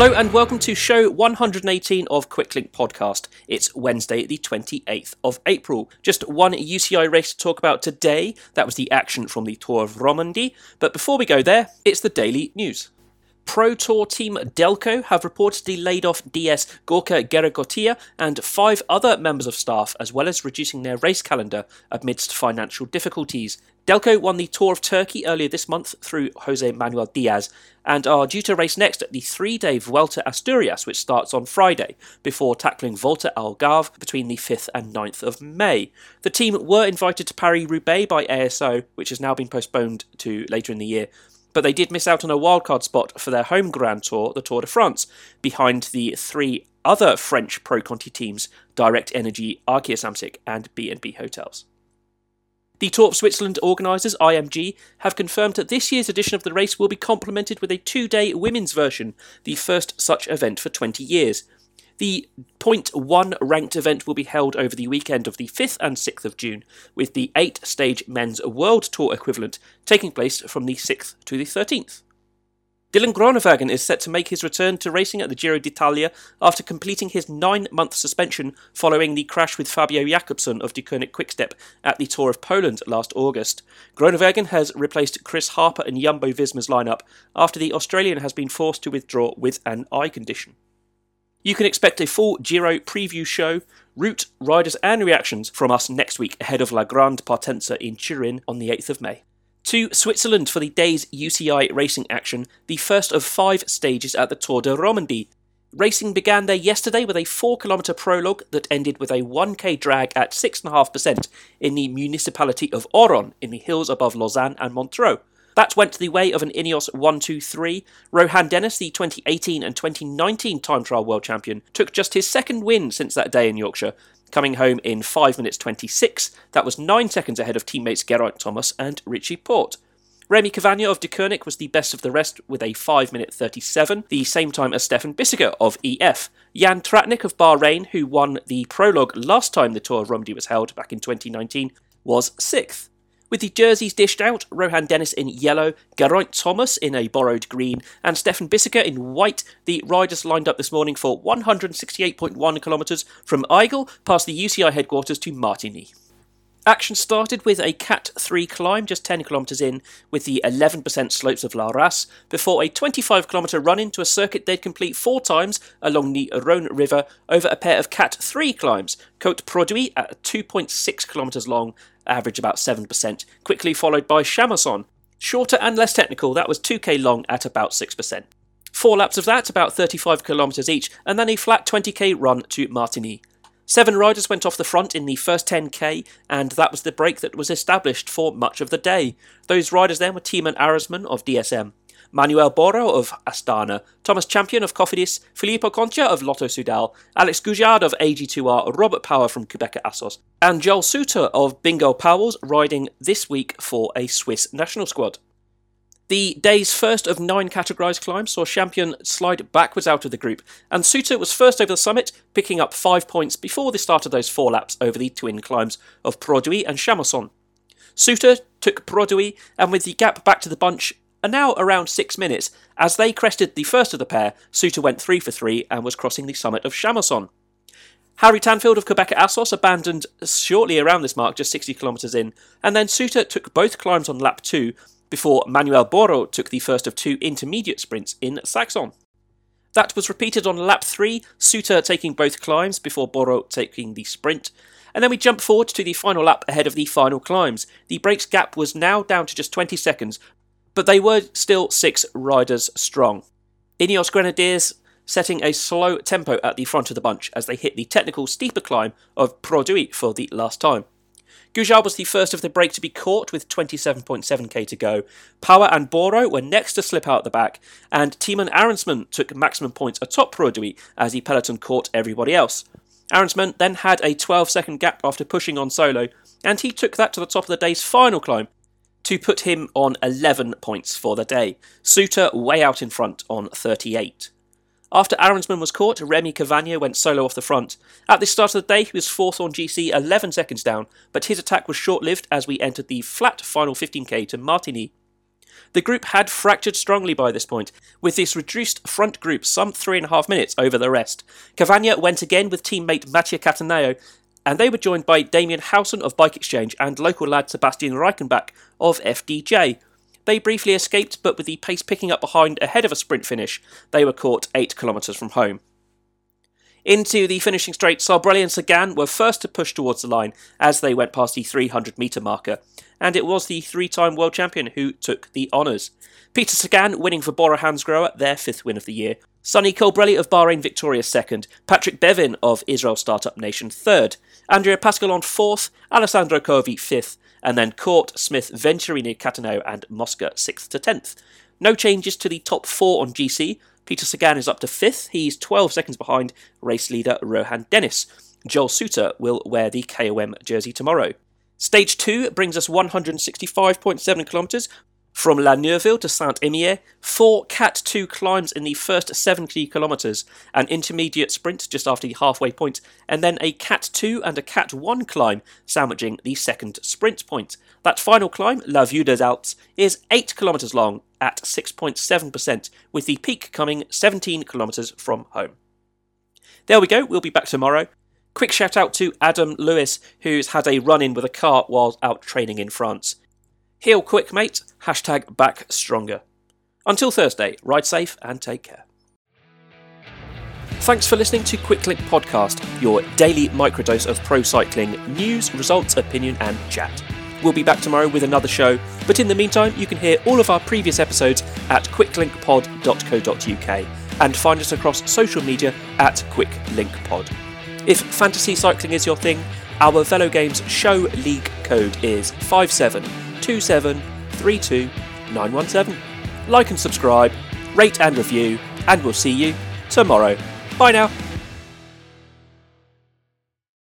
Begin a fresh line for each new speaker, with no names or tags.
Hello and welcome to show 118 of Quicklink Podcast. It's Wednesday, the 28th of April. Just one UCI race to talk about today. That was the action from the Tour of Romandie. But before we go there, it's the daily news. Pro Tour team Delko have reportedly laid off DS Gorka Gerrikagoitia and five other members of staff, as well as reducing their race calendar amidst financial difficulties. Delko won the Tour of Turkey earlier this month through Jose Manuel Diaz and are due to race next at the three day Vuelta Asturias, which starts on Friday, before tackling Volta Algarve between the 5th and 9th of May. The team were invited to Paris Roubaix by ASO, which has now been postponed to later in the year, but they did miss out on a wildcard spot for their home Grand Tour, the Tour de France, behind the three other French Pro Conti teams, Direct Energy, Arkea Samsic, and B&B Hotels. The Tour of Switzerland organisers, IMG, have confirmed that this year's edition of the race will be complemented with a two day women's version, the first such event for 20 years. The Point 1 ranked event will be held over the weekend of the 5th and 6th of June, with the 8 stage men's World Tour equivalent taking place from the 6th to the 13th. Dylan Groenewegen is set to make his return to racing at the Giro d'Italia after completing his nine month suspension following the crash with Fabio Jakobsen of Deceuninck Quickstep at the Tour of Poland last August. Groenewegen has replaced Chris Harper in Jumbo Visma's lineup after the Australian has been forced to withdraw with an eye condition. You can expect a full Giro preview show, route, riders, and reactions from us next week ahead of La Grande Partenza in Turin on the 8th of May. To Switzerland for the day's UCI racing action, the first of five stages at the Tour de Romandie. Racing began there yesterday with a 4 km prologue that ended with a 1k drag at 6.5% in the municipality of Oron in the hills above Lausanne and Montreux. That went the way of an Ineos 123. Rohan Dennis, the 2018 and 2019 time trial world champion, took just his second win since that day in Yorkshire, coming home in 5 minutes 26. That was 9 seconds ahead of teammates Geraint Thomas and Richie Porte. Rémi Cavagna of Deceuninck was the best of the rest with a 5 minute 37, the same time as Stefan Bissegger of EF. Jan Tratnik of Bahrain, who won the prologue last time the Tour of Romandie was held back in 2019, was 6th. With the jerseys dished out, Rohan Dennis in yellow, Geraint Thomas in a borrowed green, and Stefan Bissegger in white, the riders lined up this morning for 168.1 kilometres from Aigle past the UCI headquarters to Martigny. Action started with a Cat 3 climb just 10 kilometres in with the 11% slopes of La Rasse before a 25 kilometre run into a circuit they'd complete four times along the Rhone River over a pair of Cat 3 climbs, Côte Produit at 2.6 kilometres long average about 7%, quickly followed by Chamoisson. Shorter and less technical, that was 2k long at about 6%. Four laps of that, about 35 kilometres each, and then a flat 20k run to Martigny. Seven riders went off the front in the first 10k, and that was the break that was established for much of the day. Those riders then were Thymen Arensman of DSM, Manuel Boaro of Astana, Thomas Champion of Cofidis, Filippo Conca of Lotto Soudal, Alex Gougeard of AG2R, Robert Power from Qhubeka Assos, and Joel Suter of Bingoal Pauwels riding this week for a Swiss national squad. The day's first of nine categorised climbs saw Champion slide backwards out of the group, and Suter was first over the summit, picking up five points before the start of those four laps over the twin climbs of Produit and Chamoisson. Suter took Produit, and with the gap back to the bunch, are now around six minutes. As they crested the first of the pair, Suter went three for three and was crossing the summit of Chamoisson. Harry Tanfield of Qhubeka Assos abandoned shortly around this mark, just 60 kilometres in, and then Suter took both climbs on lap two before Manuel Boaro took the first of two intermediate sprints in Saxon. That was repeated on lap three, Suter taking both climbs before Boaro taking the sprint. And then we jump forward to the final lap ahead of the final climbs. The break's gap was now down to just 20 seconds, but they were still six riders strong. Ineos Grenadiers setting a slow tempo at the front of the bunch as they hit the technical steeper climb of Produit for the last time. Gougeard was the first of the break to be caught with 27.7k to go. Power and Boaro were next to slip out the back, and Thymen Arensman took maximum points atop Produit as the peloton caught everybody else. Arensman then had a 12 second gap after pushing on solo, and he took that to the top of the day's final climb to put him on 11 points for the day. Suter way out in front on 38. After Arensman was caught, Rémi Cavagna went solo off the front. At the start of the day, he was fourth on GC, 11 seconds down, but his attack was short lived as we entered the flat final 15k to Martigny. The group had fractured strongly by this point, with this reduced front group some three and a half minutes over the rest. Cavagna went again with teammate Mattia Cattaneo, and they were joined by Damien Howson of Bike Exchange and local lad Sebastian Reichenbach of FDJ. They briefly escaped, but with the pace picking up behind ahead of a sprint finish, they were caught 8 kilometres from home. Into the finishing straight, Colbrelli and Sagan were first to push towards the line as they went past the 300 metre marker, and it was the three time world champion who took the honours. Peter Sagan winning for Bora Hansgrohe, their fifth win of the year. Sonny Colbrelli of Bahrain victorious second. Patrick Bevin of Israel Startup Nation third. Andrea Pasqualon fourth. Alessandro Covi fifth. And then Cort, Smith, Venturini, Cattaneo, and Mosca sixth to tenth. No changes to the top four on GC. Peter Sagan is up to fifth. He's 12 seconds behind race leader Rohan Dennis. Joel Suter will wear the KOM jersey tomorrow. Stage 2 brings us 165.7 kilometres from La Neuveville to Saint Imier, four Cat 2 climbs in the first 70 kilometres, an intermediate sprint just after the halfway point, and then a Cat 2 and a Cat 1 climb sandwiching the second sprint point. That final climb, La Vue des Alpes, is 8 kilometres long at 6.7%, with the peak coming 17 kilometres from home. There we go, we'll be back tomorrow. Quick shout out to Adam Lewis, who's had a run in with a car while out training in France. Heal quick, mate. Hashtag back stronger. Until Thursday, ride safe and take care. Thanks for listening to Quicklink Podcast, your daily microdose of pro cycling news, results, opinion, and chat. We'll be back tomorrow with another show, but in the meantime, you can hear all of our previous episodes at quicklinkpod.co.uk and find us across social media at QuickLinkPod. If fantasy cycling is your thing, our Velo Games show league code is 572732917. Like and subscribe, rate and review, and we'll see you tomorrow. Bye now.